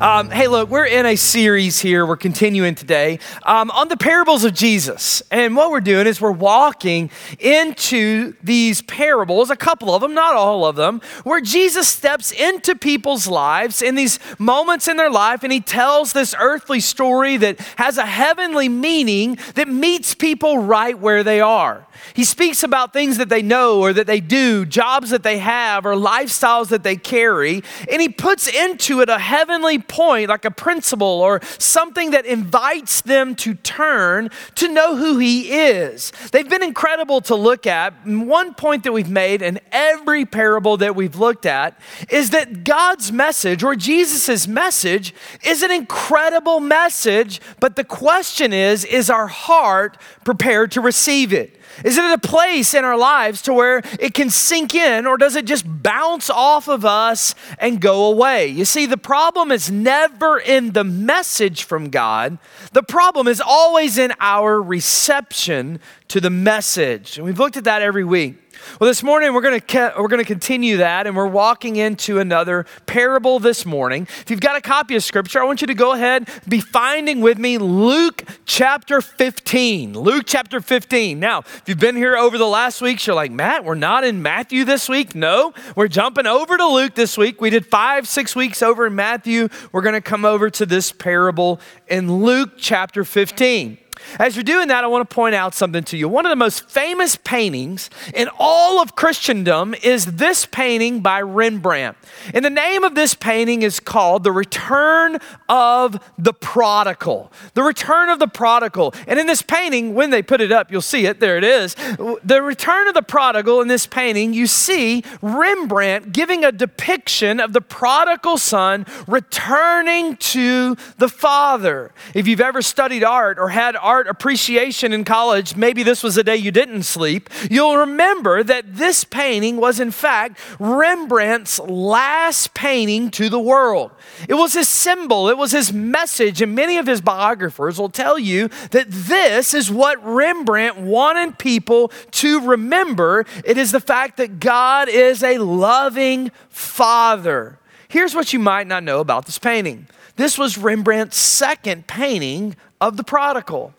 Um, hey, look, we're in a series here. We're continuing today um, on the parables of Jesus. And what we're doing is we're walking into these parables, a couple of them, not all of them, where Jesus steps into people's lives in these moments in their life and he tells this earthly story that has a heavenly meaning that meets people right where they are. He speaks about things that they know or that they do, jobs that they have, or lifestyles that they carry, and he puts into it a heavenly point, like a principle or something that invites them to turn to know who he is. They've been incredible to look at. one point that we've made in every parable that we've looked at is that God's message or Jesus' message is an incredible message, but the question is, is our heart prepared to receive it? Is it a place in our lives to where it can sink in, or does it just bounce off of us and go away? You see, the problem is never in the message from God, the problem is always in our reception to the message. And we've looked at that every week. Well, this morning we're going to we're going to continue that, and we're walking into another parable this morning. If you've got a copy of Scripture, I want you to go ahead be finding with me Luke chapter 15. Luke chapter 15. Now, if you've been here over the last weeks, you're like Matt, we're not in Matthew this week. No, we're jumping over to Luke this week. We did five, six weeks over in Matthew. We're going to come over to this parable in Luke chapter 15. As you're doing that, I want to point out something to you. One of the most famous paintings in all of Christendom is this painting by Rembrandt. And the name of this painting is called The Return of the Prodigal. The Return of the Prodigal. And in this painting, when they put it up, you'll see it. There it is. The Return of the Prodigal in this painting, you see Rembrandt giving a depiction of the prodigal son returning to the father. If you've ever studied art or had art, art appreciation in college, maybe this was a day you didn't sleep, you'll remember that this painting was, in fact, Rembrandt's last painting to the world. It was his symbol, it was his message, and many of his biographers will tell you that this is what Rembrandt wanted people to remember. It is the fact that God is a loving father. Here's what you might not know about this painting. This was Rembrandt's second painting of the prodigal.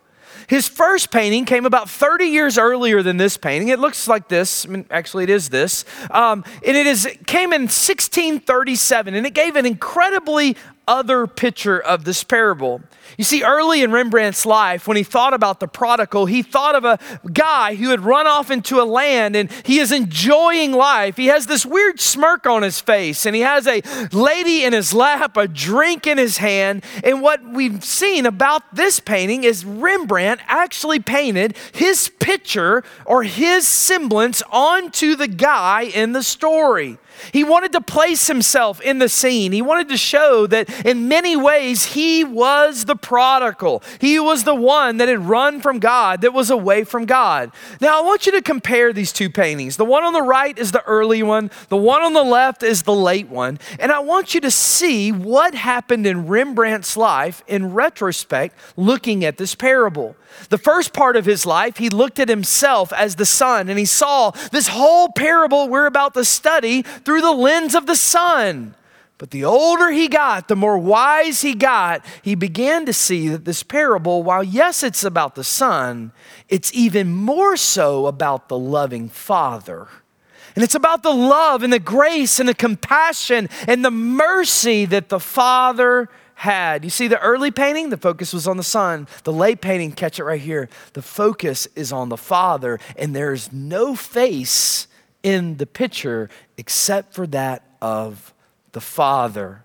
His first painting came about 30 years earlier than this painting. It looks like this. I mean, actually, it is this. Um, and it is came in 1637, and it gave an incredibly other picture of this parable. You see, early in Rembrandt's life, when he thought about the prodigal, he thought of a guy who had run off into a land and he is enjoying life. He has this weird smirk on his face and he has a lady in his lap, a drink in his hand. And what we've seen about this painting is Rembrandt actually painted his picture or his semblance onto the guy in the story. He wanted to place himself in the scene. He wanted to show that in many ways he was the prodigal. He was the one that had run from God, that was away from God. Now, I want you to compare these two paintings. The one on the right is the early one, the one on the left is the late one. And I want you to see what happened in Rembrandt's life in retrospect, looking at this parable. The first part of his life, he looked at himself as the son and he saw this whole parable we're about to study through the lens of the son. But the older he got, the more wise he got, he began to see that this parable, while yes, it's about the son, it's even more so about the loving father. And it's about the love and the grace and the compassion and the mercy that the father had. You see, the early painting, the focus was on the Son. The late painting, catch it right here, the focus is on the Father, and there's no face in the picture except for that of the Father.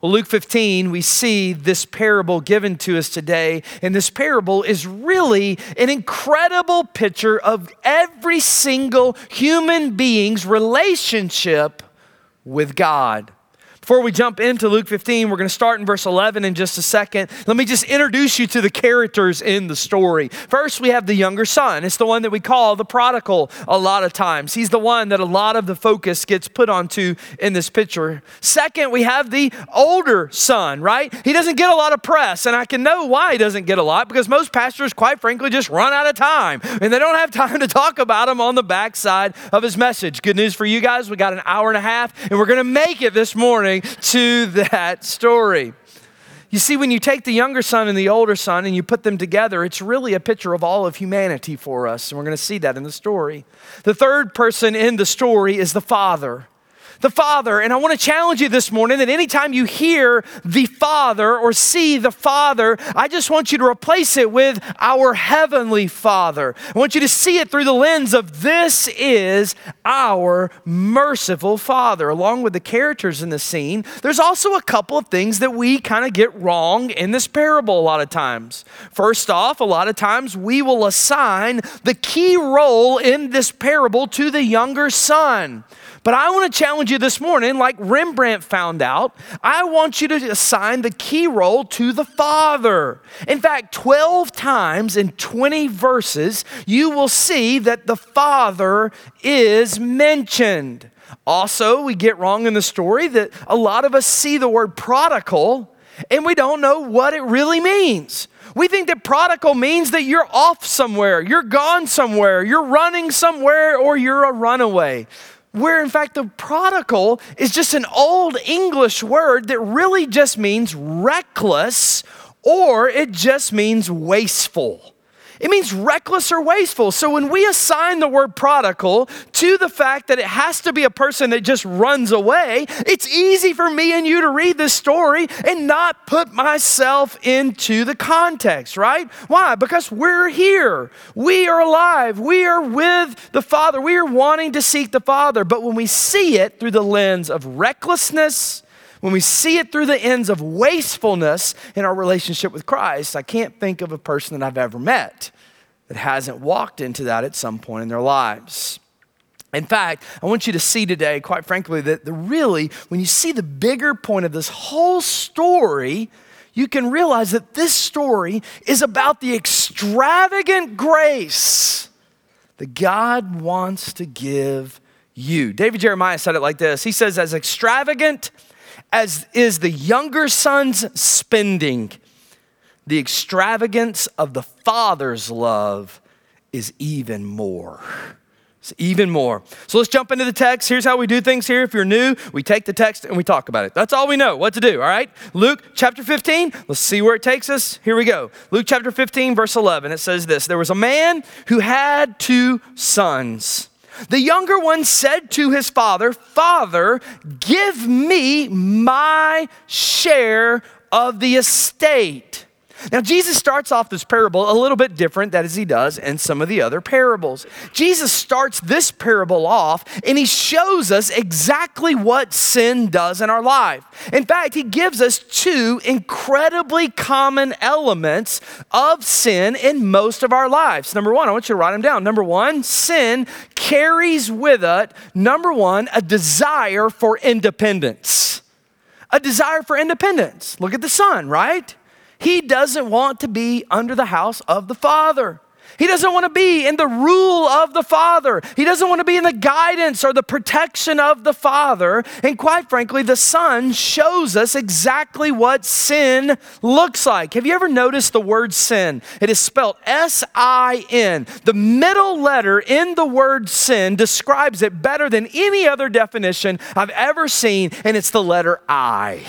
Well, Luke 15, we see this parable given to us today, and this parable is really an incredible picture of every single human being's relationship with God. Before we jump into Luke 15, we're going to start in verse 11 in just a second. Let me just introduce you to the characters in the story. First, we have the younger son. It's the one that we call the prodigal a lot of times. He's the one that a lot of the focus gets put onto in this picture. Second, we have the older son, right? He doesn't get a lot of press, and I can know why he doesn't get a lot because most pastors, quite frankly, just run out of time and they don't have time to talk about him on the backside of his message. Good news for you guys, we got an hour and a half, and we're going to make it this morning to that story. You see, when you take the younger son and the older son and you put them together, it's really a picture of all of humanity for us. And we're going to see that in the story. The third person in the story is the father the Father. And I want to challenge you this morning that anytime you hear the Father or see the Father, I just want you to replace it with our Heavenly Father. I want you to see it through the lens of this is our merciful Father. Along with the characters in the scene, there's also a couple of things that we kind of get wrong in this parable a lot of times. First off, a lot of times we will assign the key role in this parable to the younger son. But I want to challenge you this morning, like Rembrandt found out, I want you to assign the key role to the Father. In fact, 12 times in 20 verses, you will see that the Father is mentioned. Also, we get wrong in the story that a lot of us see the word prodigal and we don't know what it really means. We think that prodigal means that you're off somewhere, you're gone somewhere, you're running somewhere, or you're a runaway where in fact the prodigal is just an old English word that really just means reckless or it just means wasteful. It means reckless or wasteful. So when we assign the word prodigal to the fact that it has to be a person that just runs away, it's easy for me and you to read this story and not put myself into the context, right? Why? Because we're here. We are alive. We are with the Father. We are wanting to seek the Father. But when we see it through the lens of recklessness, when we see it through the ends of wastefulness in our relationship with Christ, I can't think of a person that I've ever met that hasn't walked into that at some point in their lives. In fact, I want you to see today, quite frankly, that the really, when you see the bigger point of this whole story, you can realize that this story is about the extravagant grace that God wants to give you. David Jeremiah said it like this He says, as extravagant as is the younger son's spending, the extravagance of the father's love is even more. It's even more. So let's jump into the text. Here's how we do things here. If you're new, we take the text and we talk about it. That's all we know what to do, all right? Luke chapter 15, let's see where it takes us. Here we go. Luke chapter 15, verse 11. It says this There was a man who had two sons. The younger one said to his father, Father, give me my share of the estate. Now, Jesus starts off this parable a little bit different as he does in some of the other parables. Jesus starts this parable off and he shows us exactly what sin does in our life. In fact, he gives us two incredibly common elements of sin in most of our lives. Number one, I want you to write them down. Number one, sin carries with it, number one, a desire for independence. A desire for independence. Look at the son, right? He doesn't want to be under the house of the Father. He doesn't want to be in the rule of the Father. He doesn't want to be in the guidance or the protection of the Father. And quite frankly, the Son shows us exactly what sin looks like. Have you ever noticed the word sin? It is spelled S I N. The middle letter in the word sin describes it better than any other definition I've ever seen, and it's the letter I.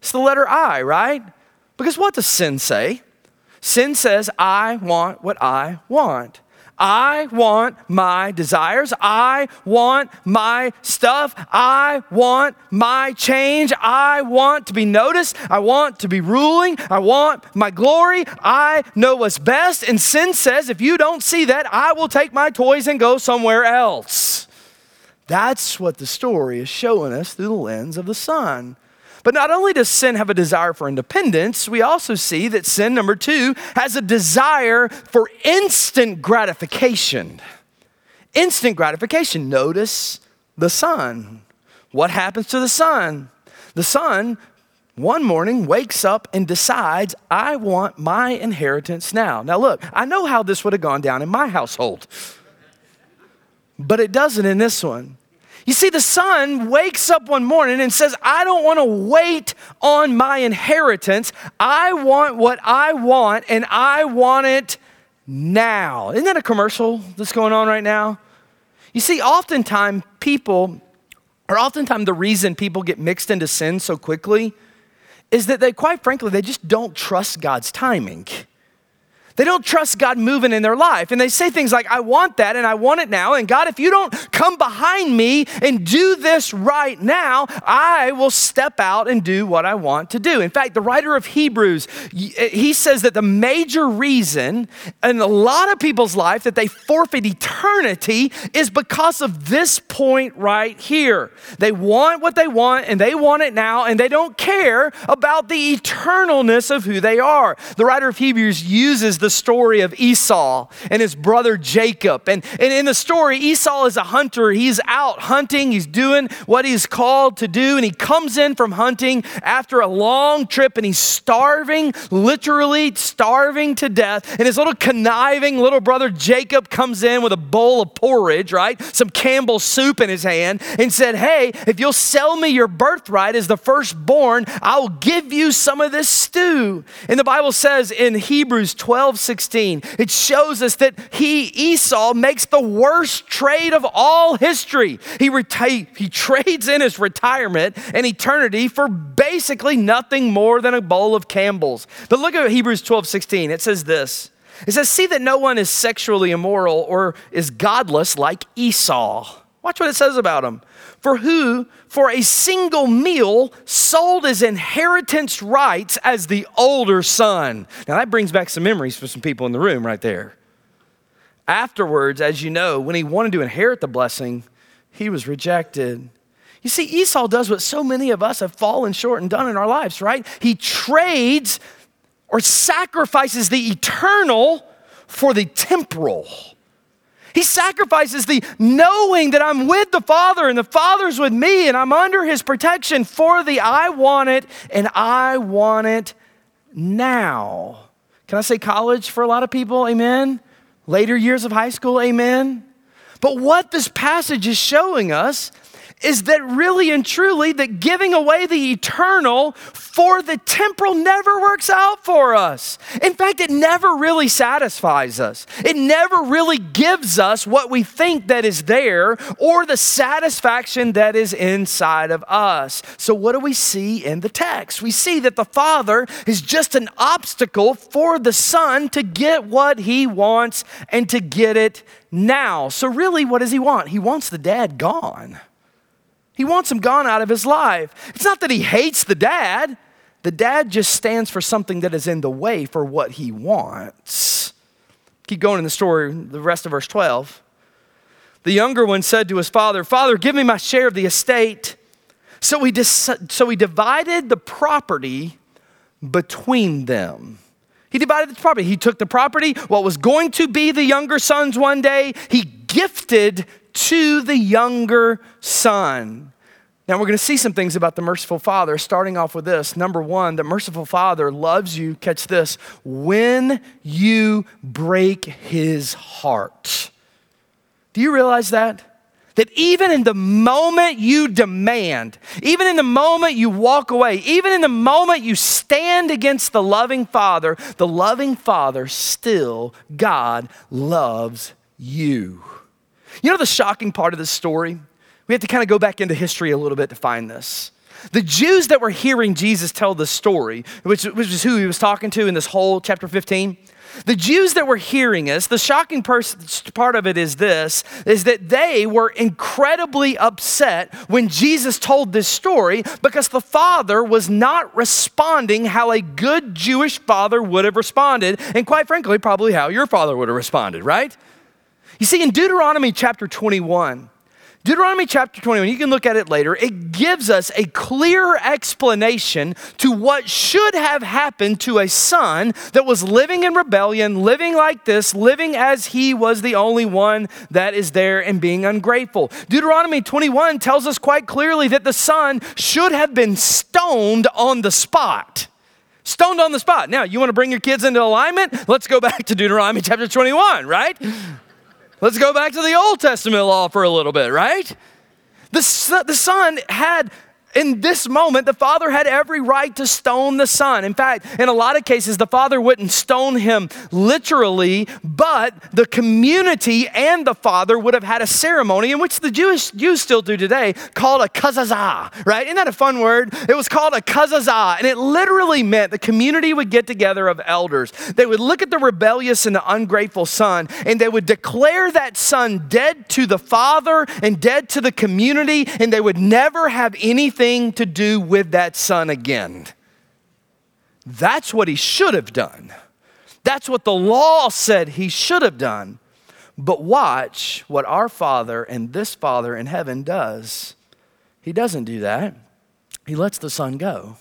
It's the letter I, right? Because what does sin say? Sin says, I want what I want. I want my desires. I want my stuff. I want my change. I want to be noticed. I want to be ruling. I want my glory. I know what's best. And sin says, if you don't see that, I will take my toys and go somewhere else. That's what the story is showing us through the lens of the Son. But not only does sin have a desire for independence, we also see that sin, number two, has a desire for instant gratification. Instant gratification. Notice the son. What happens to the son? The son, one morning, wakes up and decides, I want my inheritance now. Now, look, I know how this would have gone down in my household, but it doesn't in this one. You see, the son wakes up one morning and says, I don't want to wait on my inheritance. I want what I want, and I want it now. Isn't that a commercial that's going on right now? You see, oftentimes people, or oftentimes the reason people get mixed into sin so quickly is that they, quite frankly, they just don't trust God's timing. They don't trust God moving in their life. And they say things like, I want that and I want it now. And God, if you don't come behind me and do this right now, I will step out and do what I want to do. In fact, the writer of Hebrews, eh, he says that the major reason in a lot of people's life that they forfeit eternity is because of this point right here. They want what they want and they want it now and they don't care about the eternalness of who they are. The writer of Hebrews uses the story of Esau and his brother Jacob. And, and in the story, Esau is a hunter. He's out hunting, he's doing what he's called to do. And he comes in from hunting after a long trip and he's starving, literally starving to death. And his little conniving little brother Jacob comes in with a bowl of porridge, right? Some Campbell soup in his hand and said, Hey, if you'll sell me your birthright as the firstborn, I'll give you some of this stew. And the Bible says in Hebrews 12, 16, it shows us that he, Esau, makes the worst trade of all history. He, reti- he trades in his retirement and eternity for basically nothing more than a bowl of Campbell's. But look at Hebrews 12, 16. It says this. It says, See that no one is sexually immoral or is godless like Esau. Watch what it says about him for who, for a single meal, sold his inheritance rights as the older son. Now, that brings back some memories for some people in the room right there. Afterwards, as you know, when he wanted to inherit the blessing, he was rejected. You see, Esau does what so many of us have fallen short and done in our lives, right? He trades or sacrifices the eternal for the temporal. He sacrifices the knowing that I'm with the Father and the Father's with me and I'm under His protection for the I want it and I want it now. Can I say college for a lot of people? Amen. Later years of high school? Amen. But what this passage is showing us is that really and truly that giving away the eternal for the temporal never works out for us. In fact, it never really satisfies us. It never really gives us what we think that is there or the satisfaction that is inside of us. So what do we see in the text? We see that the father is just an obstacle for the son to get what he wants and to get it now. So really what does he want? He wants the dad gone. He wants him gone out of his life. It's not that he hates the dad, the dad just stands for something that is in the way for what he wants. Keep going in the story, the rest of verse 12. The younger one said to his father, Father, give me my share of the estate. So he, dis- so he divided the property between them. He divided the property. He took the property, what was going to be the younger son's one day, he gifted to the younger son. Now, we're going to see some things about the merciful Father, starting off with this. Number one, the merciful Father loves you, catch this, when you break his heart. Do you realize that? That even in the moment you demand, even in the moment you walk away, even in the moment you stand against the loving Father, the loving Father still, God loves you. You know the shocking part of this story? We have to kind of go back into history a little bit to find this. The Jews that were hearing Jesus tell this story, which, which is who he was talking to in this whole chapter 15, the Jews that were hearing us, the shocking part of it is this, is that they were incredibly upset when Jesus told this story because the father was not responding how a good Jewish father would have responded, and quite frankly, probably how your father would have responded, right? You see, in Deuteronomy chapter 21, Deuteronomy chapter 21, you can look at it later, it gives us a clear explanation to what should have happened to a son that was living in rebellion, living like this, living as he was the only one that is there and being ungrateful. Deuteronomy 21 tells us quite clearly that the son should have been stoned on the spot. Stoned on the spot. Now, you want to bring your kids into alignment? Let's go back to Deuteronomy chapter 21, right? Let's go back to the Old Testament law for a little bit, right? The, the son had in this moment, the father had every right to stone the son. In fact, in a lot of cases, the father wouldn't stone him literally, but the community and the father would have had a ceremony in which the Jewish Jews still do today called a kazazah, right? Isn't that a fun word? It was called a kazazah, and it literally meant the community would get together of elders. They would look at the rebellious and the ungrateful son, and they would declare that son dead to the father and dead to the community, and they would never have anything anything to do with that son again. That's what he should have done. That's what the law said he should have done. But watch what our Father and this Father in heaven does. He doesn't do that, he lets the son go.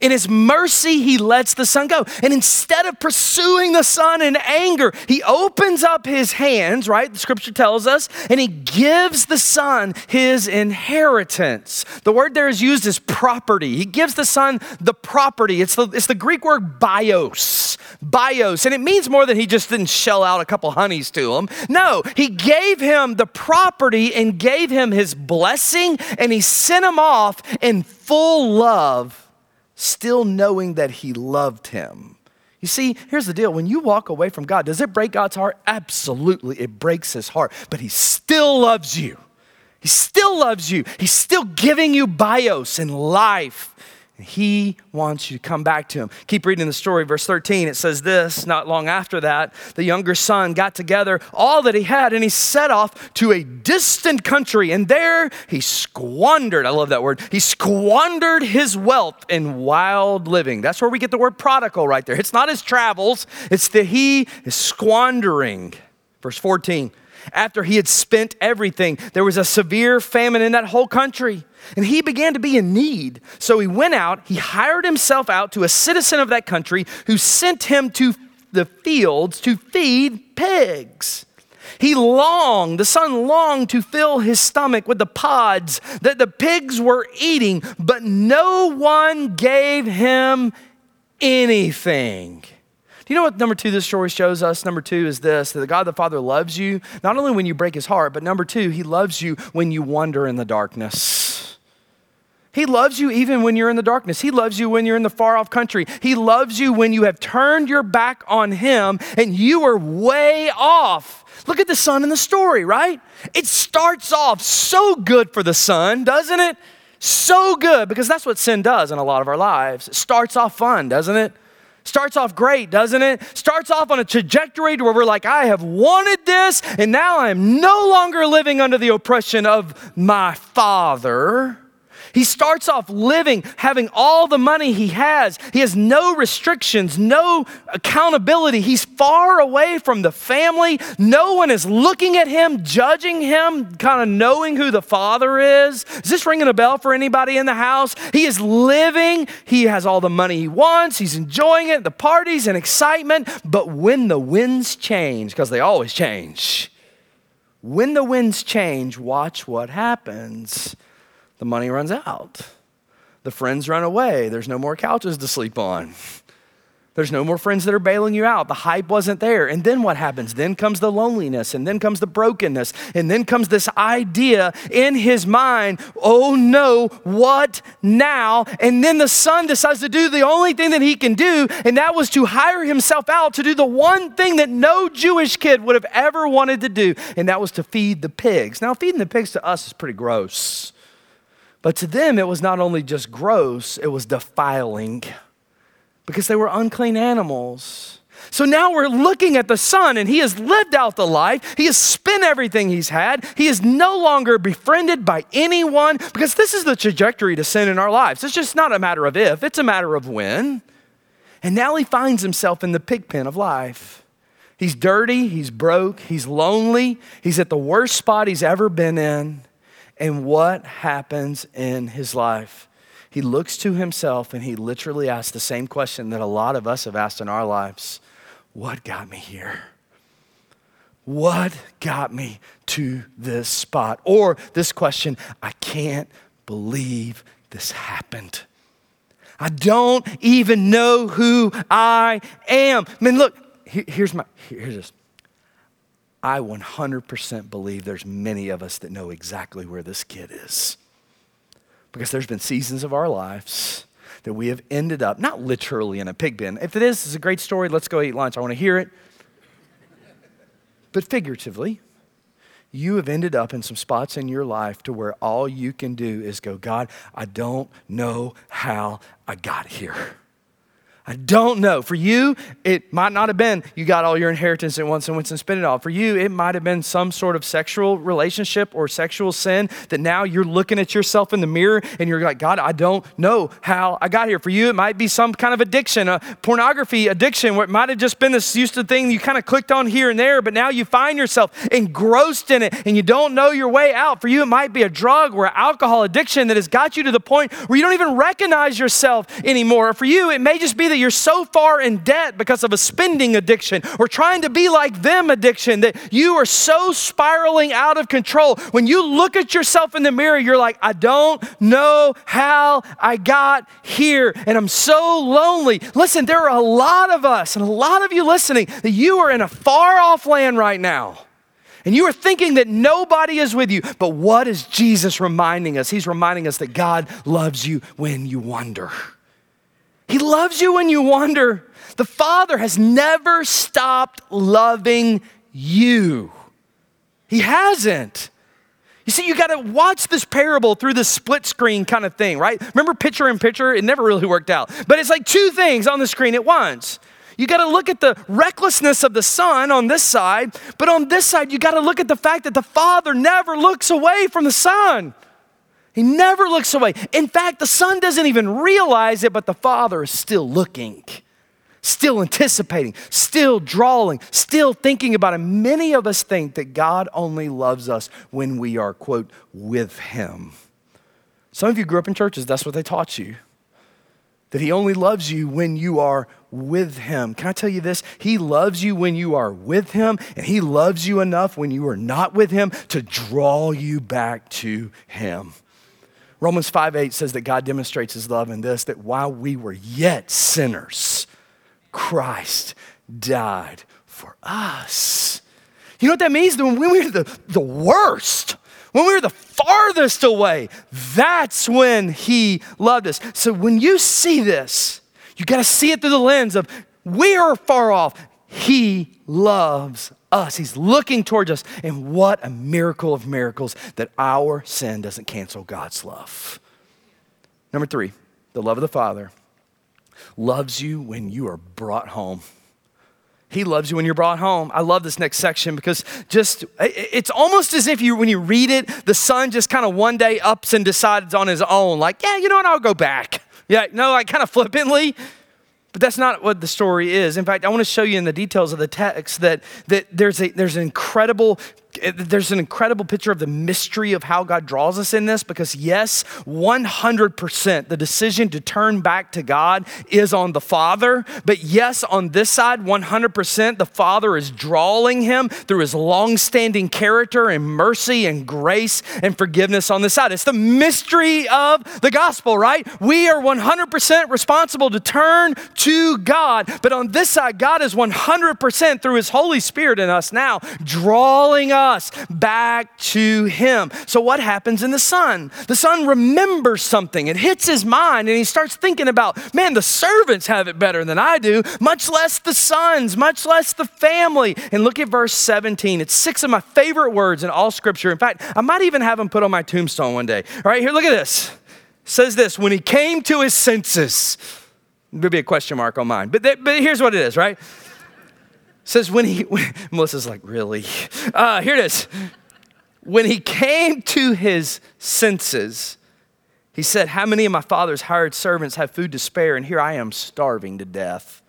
In his mercy, he lets the son go. And instead of pursuing the son in anger, he opens up his hands, right? The scripture tells us, and he gives the son his inheritance. The word there is used as property. He gives the son the property. It's the, it's the Greek word bios. Bios. And it means more than he just didn't shell out a couple honeys to him. No, he gave him the property and gave him his blessing, and he sent him off in full love still knowing that he loved him. You see, here's the deal. When you walk away from God, does it break God's heart? Absolutely, it breaks his heart. But he still loves you. He still loves you. He's still giving you bios and life. He wants you to come back to him. Keep reading the story, verse 13. It says this Not long after that, the younger son got together all that he had and he set off to a distant country. And there he squandered, I love that word, he squandered his wealth in wild living. That's where we get the word prodigal right there. It's not his travels, it's that he is squandering. Verse 14. After he had spent everything, there was a severe famine in that whole country. And he began to be in need. So he went out, he hired himself out to a citizen of that country who sent him to the fields to feed pigs. He longed, the son longed to fill his stomach with the pods that the pigs were eating, but no one gave him anything. Do you know what number two this story shows us? Number two is this that the God the Father loves you, not only when you break his heart, but number two, he loves you when you wander in the darkness. He loves you even when you're in the darkness. He loves you when you're in the far off country. He loves you when you have turned your back on Him and you are way off. Look at the son in the story, right? It starts off so good for the son, doesn't it? So good, because that's what sin does in a lot of our lives. It starts off fun, doesn't it? Starts off great, doesn't it? Starts off on a trajectory to where we're like, I have wanted this, and now I am no longer living under the oppression of my father. He starts off living, having all the money he has. He has no restrictions, no accountability. He's far away from the family. No one is looking at him, judging him, kind of knowing who the father is. Is this ringing a bell for anybody in the house? He is living. He has all the money he wants. He's enjoying it, the parties and excitement. But when the winds change, because they always change, when the winds change, watch what happens the money runs out. The friends run away. There's no more couches to sleep on. There's no more friends that are bailing you out. The hype wasn't there. And then what happens? Then comes the loneliness, and then comes the brokenness, and then comes this idea in his mind oh no, what now? And then the son decides to do the only thing that he can do, and that was to hire himself out to do the one thing that no Jewish kid would have ever wanted to do, and that was to feed the pigs. Now, feeding the pigs to us is pretty gross. But to them, it was not only just gross, it was defiling because they were unclean animals. So now we're looking at the son, and he has lived out the life. He has spent everything he's had. He is no longer befriended by anyone because this is the trajectory to sin in our lives. It's just not a matter of if, it's a matter of when. And now he finds himself in the pig pen of life. He's dirty, he's broke, he's lonely, he's at the worst spot he's ever been in. And what happens in his life? He looks to himself and he literally asks the same question that a lot of us have asked in our lives What got me here? What got me to this spot? Or this question I can't believe this happened. I don't even know who I am. I mean, look, here's my, here's this. I 100% believe there's many of us that know exactly where this kid is. Because there's been seasons of our lives that we have ended up, not literally in a pig bin. If it is, it's a great story. Let's go eat lunch. I want to hear it. But figuratively, you have ended up in some spots in your life to where all you can do is go, God, I don't know how I got here. I don't know. For you, it might not have been you got all your inheritance at once and went and spent it all. For you, it might have been some sort of sexual relationship or sexual sin that now you're looking at yourself in the mirror and you're like, God, I don't know how I got here. For you, it might be some kind of addiction, a pornography addiction, where it might have just been this used to thing you kind of clicked on here and there, but now you find yourself engrossed in it and you don't know your way out. For you, it might be a drug or alcohol addiction that has got you to the point where you don't even recognize yourself anymore. Or for you, it may just be that you're so far in debt because of a spending addiction or trying to be like them addiction that you are so spiraling out of control. When you look at yourself in the mirror, you're like, I don't know how I got here, and I'm so lonely. Listen, there are a lot of us and a lot of you listening that you are in a far off land right now. And you are thinking that nobody is with you. But what is Jesus reminding us? He's reminding us that God loves you when you wonder. He loves you when you wonder. The Father has never stopped loving you. He hasn't. You see, you got to watch this parable through the split screen kind of thing, right? Remember picture in picture? It never really worked out. But it's like two things on the screen at once. You got to look at the recklessness of the son on this side, but on this side, you got to look at the fact that the father never looks away from the son. He never looks away. In fact, the son doesn't even realize it, but the father is still looking, still anticipating, still drawing, still thinking about it. Many of us think that God only loves us when we are, quote, with him. Some of you grew up in churches, that's what they taught you. That he only loves you when you are with him. Can I tell you this? He loves you when you are with him, and he loves you enough when you are not with him to draw you back to him. Romans 5 8 says that God demonstrates his love in this that while we were yet sinners, Christ died for us. You know what that means? When we were the, the worst, when we were the farthest away, that's when he loved us. So when you see this, you got to see it through the lens of we are far off. He loves us. He's looking towards us. And what a miracle of miracles that our sin doesn't cancel God's love. Number three, the love of the Father loves you when you are brought home. He loves you when you're brought home. I love this next section because just it's almost as if you when you read it, the son just kind of one day ups and decides on his own, like, yeah, you know what, I'll go back. Yeah, no, like kind of flippantly. But that's not what the story is. In fact, I want to show you in the details of the text that, that there's, a, there's an incredible there's an incredible picture of the mystery of how God draws us in this because, yes, 100% the decision to turn back to God is on the Father. But, yes, on this side, 100% the Father is drawing him through his long standing character and mercy and grace and forgiveness on this side. It's the mystery of the gospel, right? We are 100% responsible to turn to God. But on this side, God is 100% through his Holy Spirit in us now, drawing us us back to Him. So, what happens in the son? The son remembers something. It hits his mind, and he starts thinking about, man, the servants have it better than I do, much less the sons, much less the family. And look at verse 17. It's six of my favorite words in all scripture. In fact, I might even have them put on my tombstone one day. All right, here, look at this. It says this when he came to his senses, there'd be a question mark on mine, but, but here's what it is, right? Says when he, when, Melissa's like, really? Uh, here it is. When he came to his senses, he said, How many of my father's hired servants have food to spare, and here I am starving to death?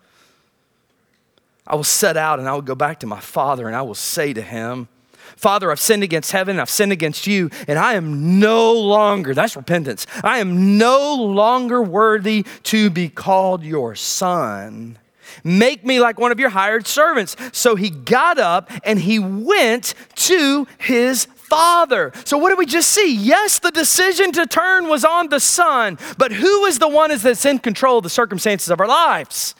I will set out and I will go back to my father and I will say to him, Father, I've sinned against heaven, I've sinned against you, and I am no longer, that's repentance, I am no longer worthy to be called your son. Make me like one of your hired servants. So he got up and he went to his father. So, what did we just see? Yes, the decision to turn was on the son, but who is the one that's in control of the circumstances of our lives?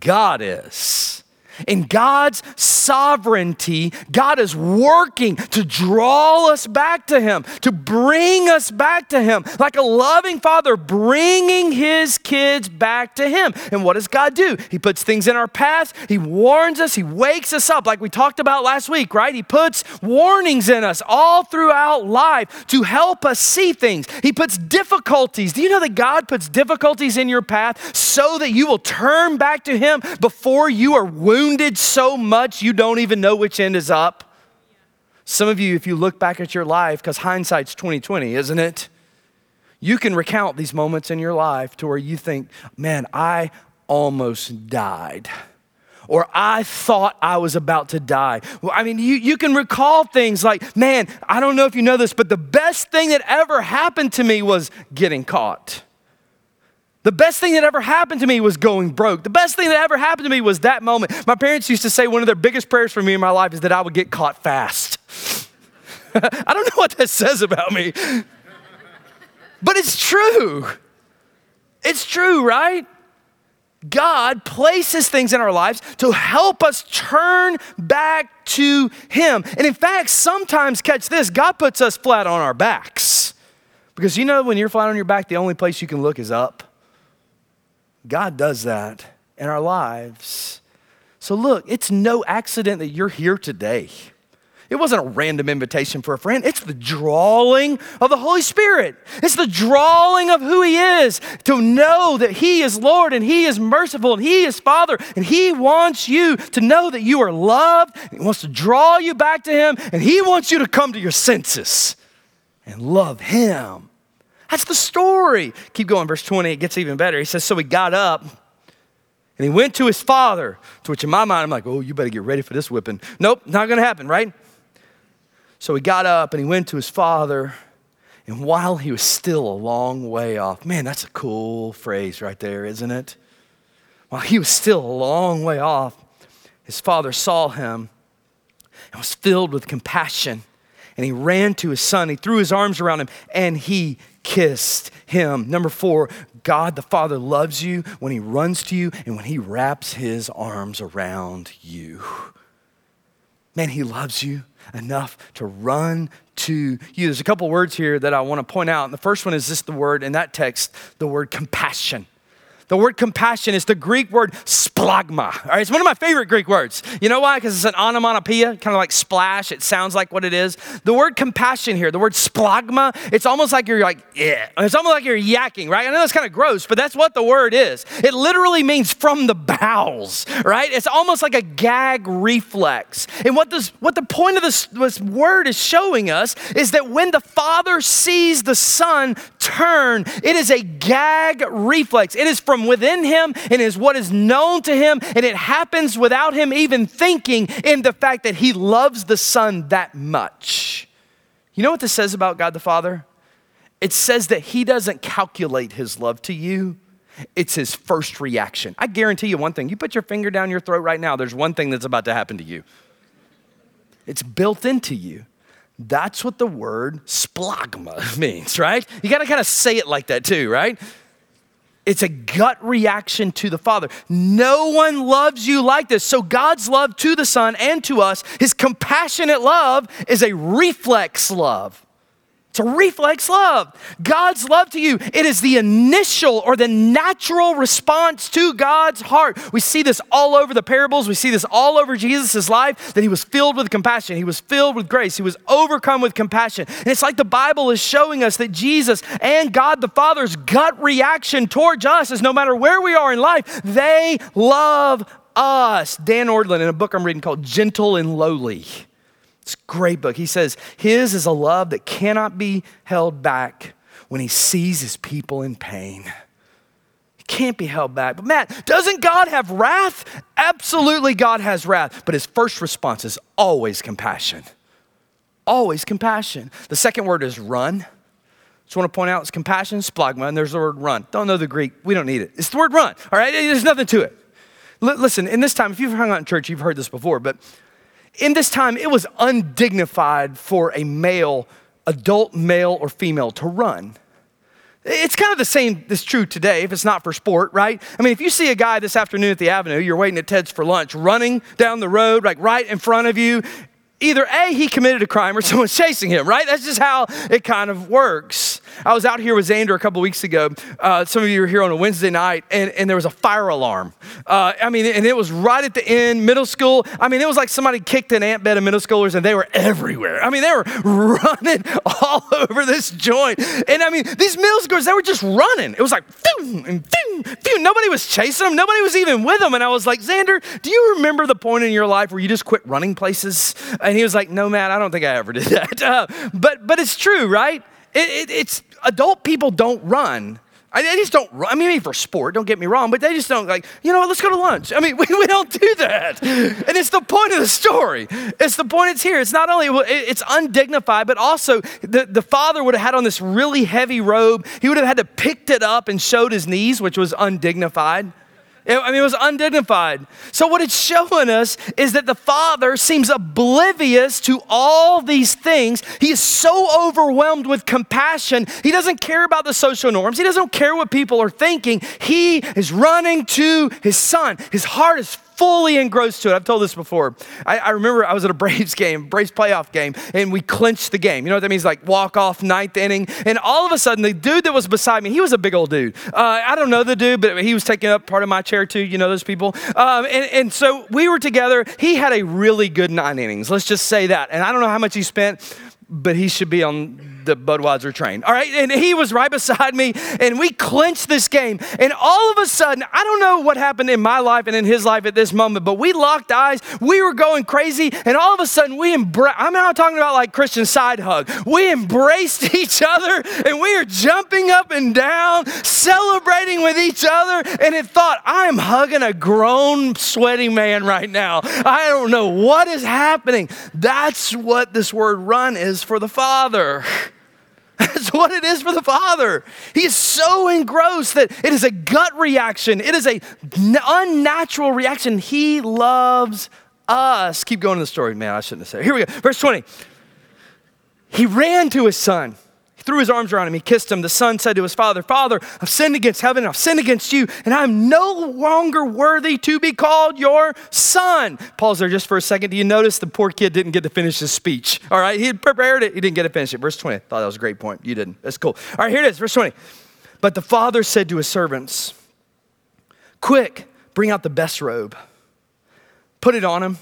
God is. In God's sovereignty, God is working to draw us back to Him, to bring us back to Him, like a loving father bringing his kids back to Him. And what does God do? He puts things in our path, He warns us, He wakes us up, like we talked about last week, right? He puts warnings in us all throughout life to help us see things. He puts difficulties. Do you know that God puts difficulties in your path so that you will turn back to Him before you are wounded? Wounded so much you don't even know which end is up. Some of you, if you look back at your life, because hindsight's 2020, isn't it? You can recount these moments in your life to where you think, man, I almost died. Or I thought I was about to die. Well, I mean, you, you can recall things like, man, I don't know if you know this, but the best thing that ever happened to me was getting caught. The best thing that ever happened to me was going broke. The best thing that ever happened to me was that moment. My parents used to say one of their biggest prayers for me in my life is that I would get caught fast. I don't know what that says about me, but it's true. It's true, right? God places things in our lives to help us turn back to Him. And in fact, sometimes, catch this, God puts us flat on our backs. Because you know, when you're flat on your back, the only place you can look is up. God does that in our lives. So, look, it's no accident that you're here today. It wasn't a random invitation for a friend. It's the drawing of the Holy Spirit. It's the drawing of who He is to know that He is Lord and He is merciful and He is Father. And He wants you to know that you are loved. He wants to draw you back to Him and He wants you to come to your senses and love Him. That's the story. Keep going, verse 20, it gets even better. He says, So he got up and he went to his father, to which in my mind, I'm like, Oh, you better get ready for this whipping. Nope, not gonna happen, right? So he got up and he went to his father. And while he was still a long way off, man, that's a cool phrase right there, isn't it? While he was still a long way off, his father saw him and was filled with compassion. And he ran to his son, he threw his arms around him, and he kissed him. Number four, God the Father loves you when he runs to you and when he wraps his arms around you. Man, he loves you enough to run to you. There's a couple words here that I want to point out. And the first one is this the word in that text, the word compassion. The word compassion is the Greek word splagma. All right, it's one of my favorite Greek words. You know why? Because it's an onomatopoeia, kind of like splash. It sounds like what it is. The word compassion here, the word splagma, it's almost like you're like, yeah. It's almost like you're yakking, right? I know that's kind of gross, but that's what the word is. It literally means from the bowels, right? It's almost like a gag reflex. And what this, what the point of this, this word is showing us is that when the Father sees the Son turn, it is a gag reflex. It is from within him and is what is known to him, and it happens without him even thinking in the fact that he loves the Son that much. You know what this says about God the Father? It says that he doesn't calculate his love to you. It's his first reaction. I guarantee you one thing. You put your finger down your throat right now, there's one thing that's about to happen to you. It's built into you. That's what the word splagma means, right? You got to kind of say it like that too, right? It's a gut reaction to the Father. No one loves you like this. So, God's love to the Son and to us, his compassionate love, is a reflex love. It's a reflex love. God's love to you, it is the initial or the natural response to God's heart. We see this all over the parables. We see this all over Jesus' life that he was filled with compassion. He was filled with grace. He was overcome with compassion. And it's like the Bible is showing us that Jesus and God the Father's gut reaction towards us is no matter where we are in life, they love us. Dane Ortlund, in a book I'm reading called Gentle and Lowly, it's a great book. He says, His is a love that cannot be held back when He sees His people in pain. He can't be held back. But Matt, doesn't God have wrath? Absolutely, God has wrath. But his first response is always compassion. Always compassion. The second word is run. Just want to point out it's compassion, splagma, and there's the word run. Don't know the Greek. We don't need it. It's the word run, all right? There's nothing to it. L- listen, in this time, if you've hung out in church, you've heard this before, but in this time, it was undignified for a male, adult male or female, to run. It's kind of the same that's true today if it's not for sport, right? I mean, if you see a guy this afternoon at the avenue, you're waiting at Ted's for lunch, running down the road, like right in front of you, either A, he committed a crime or someone's chasing him, right? That's just how it kind of works. I was out here with Xander a couple weeks ago. Uh, some of you were here on a Wednesday night, and, and there was a fire alarm. Uh, I mean, and it was right at the end, middle school. I mean, it was like somebody kicked an ant bed of middle schoolers, and they were everywhere. I mean, they were running all over this joint. And I mean, these middle schoolers, they were just running. It was like, phew, and phew, phew. Nobody was chasing them, nobody was even with them. And I was like, Xander, do you remember the point in your life where you just quit running places? And he was like, No, man, I don't think I ever did that. Uh, but, but it's true, right? It, it, it's adult people don't run. I, they just don't run. I mean, maybe for sport, don't get me wrong, but they just don't like, you know what, let's go to lunch. I mean, we, we don't do that. And it's the point of the story. It's the point it's here. It's not only, it's undignified, but also the, the father would have had on this really heavy robe. He would have had to picked it up and showed his knees, which was undignified. I mean, it was undignified. So, what it's showing us is that the Father seems oblivious to all these things. He is so overwhelmed with compassion. He doesn't care about the social norms, he doesn't care what people are thinking. He is running to his Son. His heart is fully engrossed to it. I've told this before. I, I, remember I was at a Braves game, Braves playoff game, and we clinched the game. You know what that means? Like walk off ninth inning. And all of a sudden, the dude that was beside me, he was a big old dude. Uh, I don't know the dude, but he was taking up part of my chair too. You know those people. Um, and, and so we were together. He had a really good nine innings. Let's just say that. And I don't know how much he spent, but he should be on the Budweiser train. All right. And he was right beside me and we clinched this game. And all of a sudden, I don't know what happened in my life and in his life at this moment, but we locked eyes. We were going crazy. And all of a sudden, we embraced, I'm not talking about like Christian side hug. We embraced each other and we are jumping up and down, celebrating with each other. And it thought, I am hugging a grown, sweaty man right now. I don't know what is happening. That's what this word run is for the Father. That's what it is for the Father. He is so engrossed that it is a gut reaction, it is a unnatural reaction. He loves us. Keep going to the story, man. I shouldn't have said it. Here we go. Verse 20. He ran to his son threw his arms around him. He kissed him. The son said to his father, Father, I've sinned against heaven. I've sinned against you, and I'm no longer worthy to be called your son. Pause there just for a second. Do you notice the poor kid didn't get to finish his speech? All right, he had prepared it. He didn't get to finish it. Verse 20. I Thought that was a great point. You didn't. That's cool. All right, here it is. Verse 20. But the father said to his servants, Quick, bring out the best robe, put it on him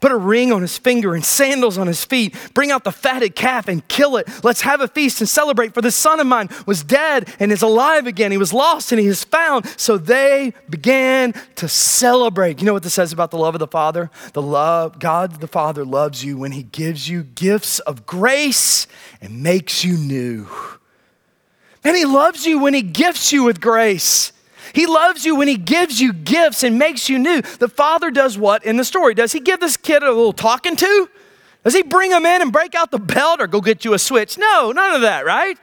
Put a ring on his finger and sandals on his feet. Bring out the fatted calf and kill it. Let's have a feast and celebrate. For this son of mine was dead and is alive again. He was lost and he is found. So they began to celebrate. You know what this says about the love of the Father? The love, God the Father loves you when he gives you gifts of grace and makes you new. And he loves you when he gifts you with grace. He loves you when He gives you gifts and makes you new. The Father does what in the story? Does He give this kid a little talking to? Does He bring him in and break out the belt or go get you a switch? No, none of that, right?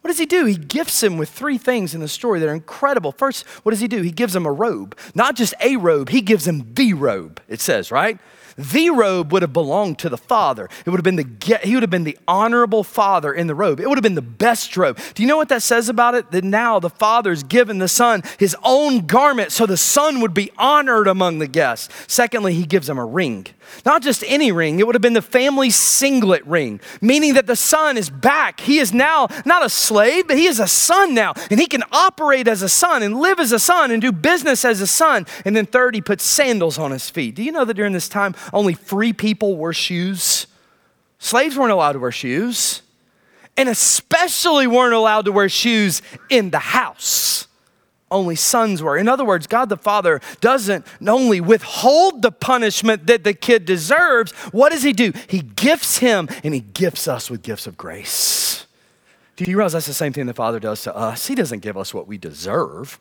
What does he do? He gifts him with three things in the story that are incredible. First, what does he do? He gives him a robe. Not just a robe, he gives him the robe, it says, right? The robe would have belonged to the father. It would have been the he would have been the honorable father in the robe. It would have been the best robe. Do you know what that says about it? That now the father's given the son his own garment so the son would be honored among the guests. Secondly, he gives him a ring. Not just any ring, it would have been the family signet ring, meaning that the son is back. He is now not a slave, but he is a son now. And he can operate as a son and live as a son and do business as a son. And then, third, he puts sandals on his feet. Do you know that during this time, only free people wore shoes? Slaves weren't allowed to wear shoes, and especially weren't allowed to wear shoes in the house only sons were. In other words, God the Father doesn't only withhold the punishment that the kid deserves, what does He do? He gifts him and He gifts us with gifts of grace. Do you realize that's the same thing the Father does to us? He doesn't give us what we deserve.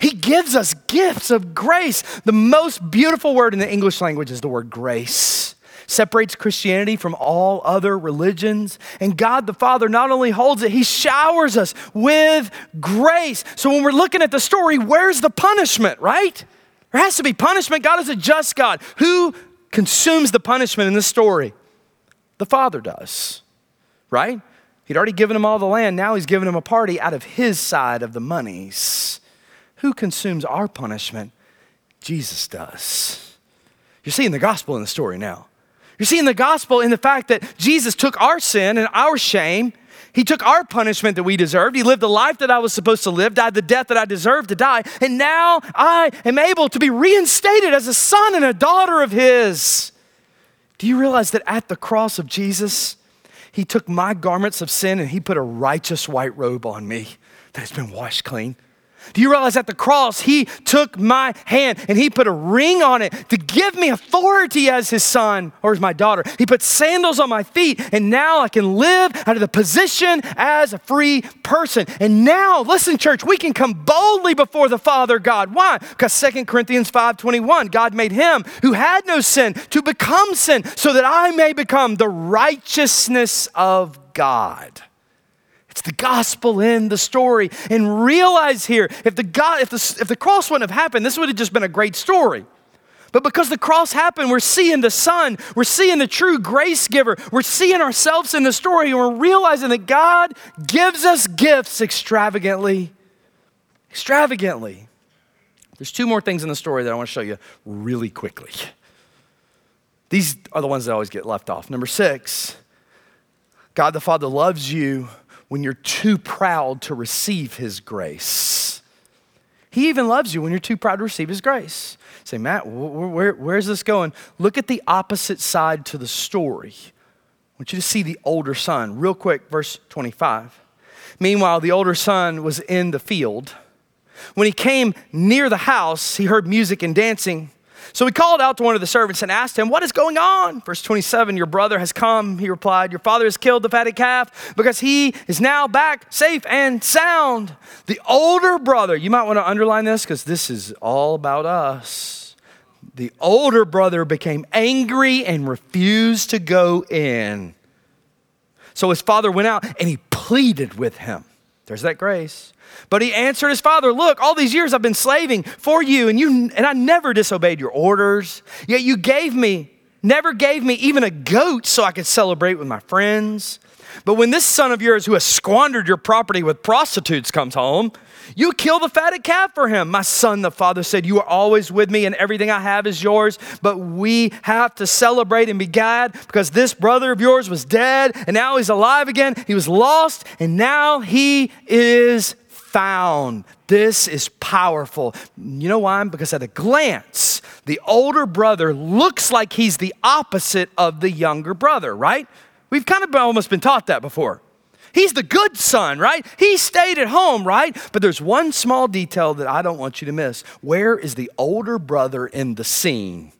He gives us gifts of grace. The most beautiful word in the English language is the word grace. Separates Christianity from all other religions. And God the Father not only holds it, He showers us with grace. So when we're looking at the story, where's the punishment, right? There has to be punishment. God is a just God. Who consumes the punishment in this story? The Father does, right? He'd already given him all the land. Now he's giving him a party out of his side of the monies. Who consumes our punishment? Jesus does. You're seeing the gospel in the story now. You're seeing the gospel in the fact that Jesus took our sin and our shame. He took our punishment that we deserved. He lived the life that I was supposed to live, died the death that I deserved to die. And now I am able to be reinstated as a son and a daughter of His. Do you realize that at the cross of Jesus, He took my garments of sin and He put a righteous white robe on me that has been washed clean? Do you realize at the cross, he took my hand and he put a ring on it to give me authority as his son or as my daughter? He put sandals on my feet, and now I can live out of the position as a free person. And now, listen, church, we can come boldly before the Father God. Why? Because Second Corinthians 5:21, God made him who had no sin to become sin so that I may become the righteousness of God. It's the gospel in the story. And realize here, if the, God, if the, if the cross wouldn't have happened, this would have just been a great story. But because the cross happened, we're seeing the Son, we're seeing the true grace giver, we're seeing ourselves in the story, and we're realizing that God gives us gifts extravagantly. Extravagantly. There's two more things in the story that I want to show you really quickly. These are the ones that always get left off. Number six, God the Father loves you when you're too proud to receive His grace. He even loves you when you're too proud to receive His grace. Say, Matt, where, where, where's this going? Look at the opposite side to the story. I want you to see the older son. Real quick, verse 25. Meanwhile, the older son was in the field. When he came near the house, he heard music and dancing. So he called out to one of the servants and asked him, What is going on? Verse 27 Your brother has come, he replied. Your father has killed the fatted calf because he is now back safe and sound. The older brother, you might want to underline this because this is all about us. The older brother became angry and refused to go in. So his father went out and he pleaded with him. There's that grace. But he answered his father, Look, all these years I've been slaving for you, and, you, and I never disobeyed your orders. Yet you gave me, never gave me even a goat so I could celebrate with my friends. But when this son of yours who has squandered your property with prostitutes comes home, you kill the fatted calf for him. My son, the father said, You are always with me, and everything I have is yours. But we have to celebrate and be glad because this brother of yours was dead, and now he's alive again. He was lost, and now he is found. This is powerful. You know why? Because at a glance, the older brother looks like he's the opposite of the younger brother, right? We've kind of almost been taught that before. He's the good son, right? He stayed at home, right? But there's one small detail that I don't want you to miss. Where is the older brother in the scene?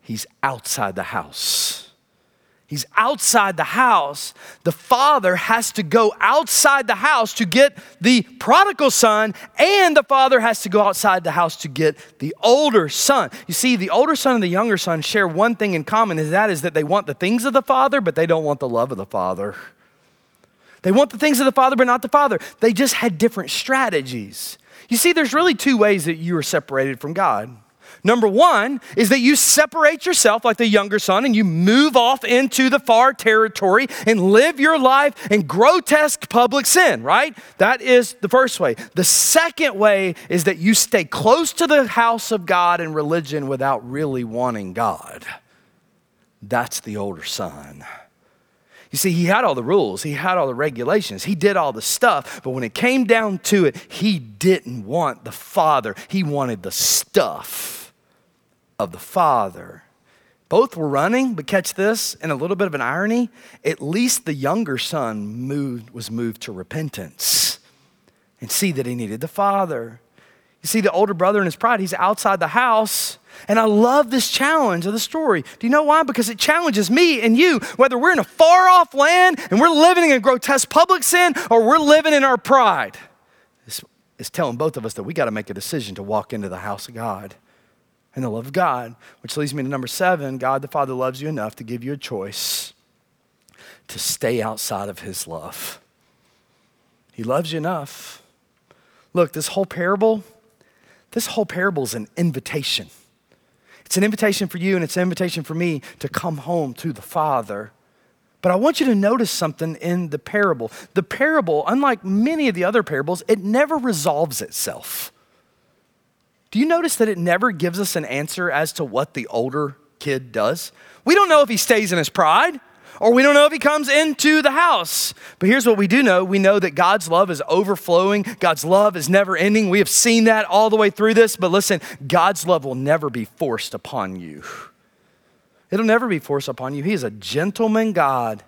He's outside the house. He's outside the house. The father has to go outside the house to get the prodigal son, and the father has to go outside the house to get the older son. You see, the older son and the younger son share one thing in common, and that is that they want the things of the father, but they don't want the love of the father. They want the things of the father, but not the father. They just had different strategies. You see, there's really two ways that you are separated from God. Number one is that you separate yourself like the younger son and you move off into the far territory and live your life in grotesque public sin, right? That is the first way. The second way is that you stay close to the house of God and religion without really wanting God. That's the older son. You see, he had all the rules, he had all the regulations, he did all the stuff, but when it came down to it, he didn't want the father, he wanted the stuff of the Father. Both were running, but catch this, in a little bit of an irony, at least the younger son moved, was moved to repentance and see that he needed the Father. You see, the older brother in his pride, he's outside the house. And I love this challenge of the story. Do you know why? Because it challenges me and you, whether we're in a far off land and we're living in grotesque public sin or we're living in our pride. It's, is telling both of us that we got to make a decision to walk into the house of God and the love of God, which leads me to number seven God the Father loves you enough to give you a choice to stay outside of his love. He loves you enough. Look, this whole parable, this whole parable is an invitation. It's an invitation for you and it's an invitation for me to come home to the Father. But I want you to notice something in the parable. The parable, unlike many of the other parables, it never resolves itself. Do you notice that it never gives us an answer as to what the older kid does? We don't know if he stays in his pride or we don't know if he comes into the house. But here's what we do know we know that God's love is overflowing, God's love is never ending. We have seen that all the way through this. But listen, God's love will never be forced upon you. It'll never be forced upon you. He is a gentleman God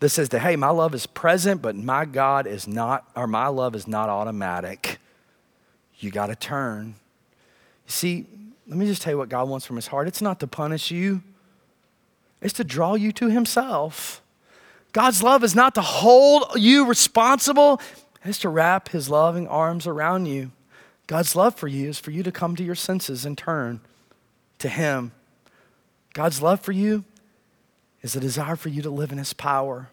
that says that, hey, my love is present, but my God is not, or my love is not automatic. You got to turn. You see, let me just tell you what God wants from his heart. It's not to punish you, it's to draw you to Himself. God's love is not to hold you responsible, it's to wrap His loving arms around you. God's love for you is for you to come to your senses and turn to Him. God's love for you is a desire for you to live in His power.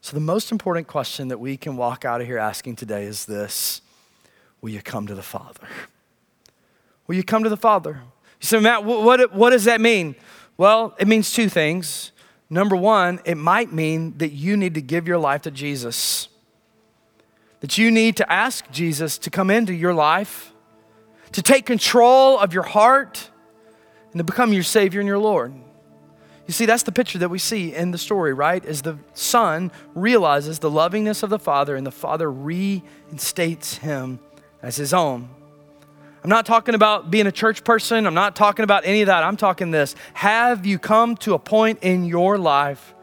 So, the most important question that we can walk out of here asking today is this Will you come to the Father? Will you come to the Father? You say, Matt, what, what does that mean? Well, it means two things. Number one, it might mean that you need to give your life to Jesus, that you need to ask Jesus to come into your life, to take control of your heart, and to become your Savior and your Lord. You see, that's the picture that we see in the story, right? As the son realizes the lovingness of the father, and the father reinstates him as his own. I'm not talking about being a church person. I'm not talking about any of that. I'm talking this. Have you come to a point in your life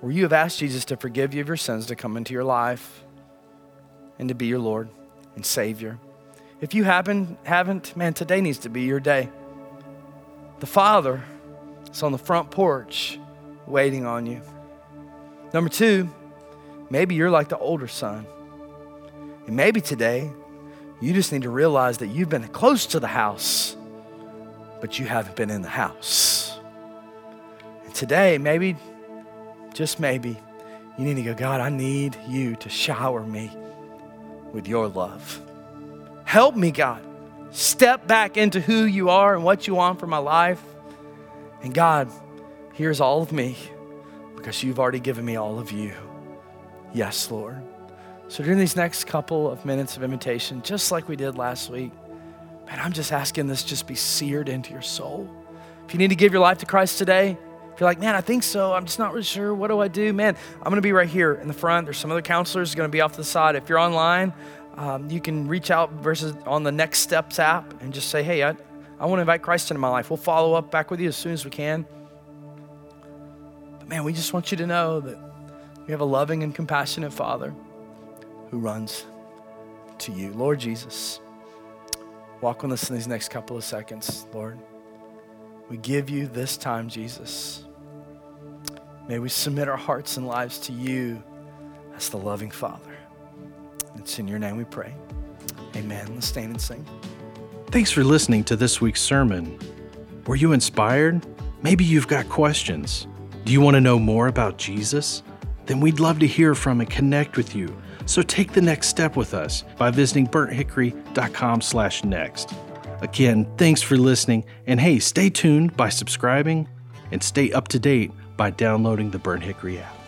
where you have asked Jesus to forgive you of your sins, to come into your life, and to be your Lord and Savior? If you haven't, haven't, man, today needs to be your day. The Father is on the front porch waiting on you. Number two, maybe you're like the older son. And maybe today you just need to realize that you've been close to the house, but you haven't been in the house. And today, maybe, just maybe, you need to go, God, I need you to shower me with your love. Help me, God. Step back into who you are and what you want for my life. And God, here's all of me because you've already given me all of you. Yes, Lord. So during these next couple of minutes of invitation, just like we did last week, man, I'm just asking this just be seared into your soul. If you need to give your life to Christ today, if you're like, man, I think so, I'm just not really sure, what do I do? Man, I'm gonna be right here in the front. There's some other counselors gonna be off to the side. If you're online, um, you can reach out versus on the Next Steps app and just say, hey, I, I wanna invite Christ into my life. We'll follow up back with you as soon as we can. But man, we just want you to know that we have a loving and compassionate Father who runs to you. Lord Jesus, walk with us in these next couple of seconds, Lord. We give you this time, Jesus. May we submit our hearts and lives to you as the loving Father. It's in your name we pray. Amen. Let's stand and sing. Thanks for listening to this week's sermon. Were you inspired? Maybe you've got questions. Do you want to know more about Jesus? Then we'd love to hear from and connect with you. So take the next step with us by visiting burnthickory.com slash next. Again, thanks for listening, and hey, stay tuned by subscribing and stay up to date by downloading the Burnt Hickory app.